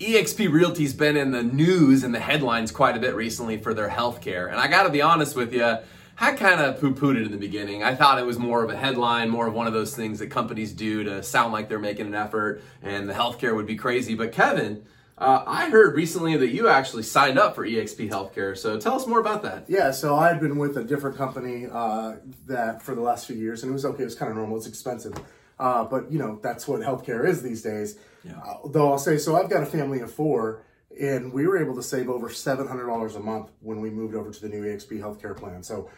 eXp Realty's been in the news and the headlines quite a bit recently for their healthcare. And I got to be honest with you, I kind of poo pooed it in the beginning. I thought it was more of a headline, more of one of those things that companies do to sound like they're making an effort and the healthcare would be crazy. But Kevin, uh, I heard recently that you actually signed up for eXp Healthcare. So tell us more about that. Yeah, so I had been with a different company uh, that for the last few years, and it was okay. It was kind of normal. It's expensive, uh, but you know that's what healthcare is these days. Yeah. Uh, though I'll say, so I've got a family of four, and we were able to save over seven hundred dollars a month when we moved over to the new eXp healthcare plan. So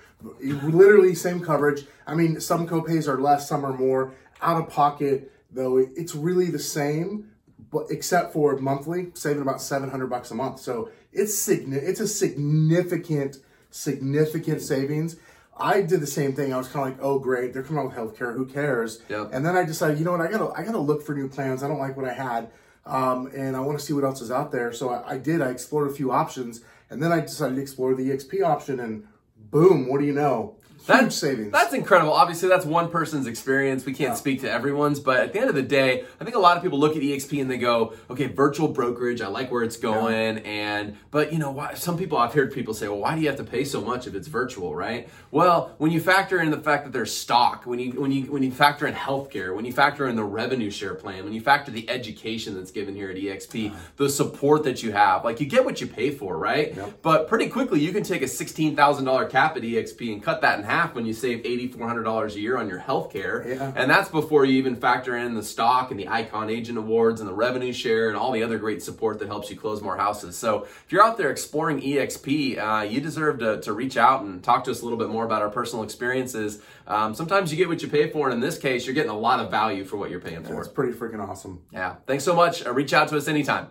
literally same coverage. I mean, some copays are less, some are more. Out of pocket, though, it's really the same but except for monthly, saving about 700 bucks a month. So it's it's a significant, significant savings. I did the same thing. I was kind of like, oh great, they're coming out with healthcare. Who cares? Yep. And then I decided, you know what? I gotta I gotta look for new plans. I don't like what I had, um, and I want to see what else is out there. So I, I did. I explored a few options, and then I decided to explore the EXP option. And boom, what do you know? Savings. That's incredible. Obviously, that's one person's experience. We can't yeah. speak to everyone's, but at the end of the day, I think a lot of people look at EXP and they go, "Okay, virtual brokerage. I like where it's going." Yeah. And but you know, why, some people I've heard people say, "Well, why do you have to pay so much if it's virtual?" Right? Well, when you factor in the fact that there's stock, when you when you when you factor in healthcare, when you factor in the revenue share plan, when you factor the education that's given here at EXP, the support that you have, like you get what you pay for, right? But pretty quickly, you can take a sixteen thousand dollar cap at EXP and cut that in half when you save $8,400 a year on your health care. Yeah. And that's before you even factor in the stock and the Icon Agent Awards and the revenue share and all the other great support that helps you close more houses. So if you're out there exploring EXP, uh, you deserve to, to reach out and talk to us a little bit more about our personal experiences. Um, sometimes you get what you pay for, and in this case, you're getting a lot of value for what you're paying for. It's pretty freaking awesome. Yeah. Thanks so much. Uh, reach out to us anytime.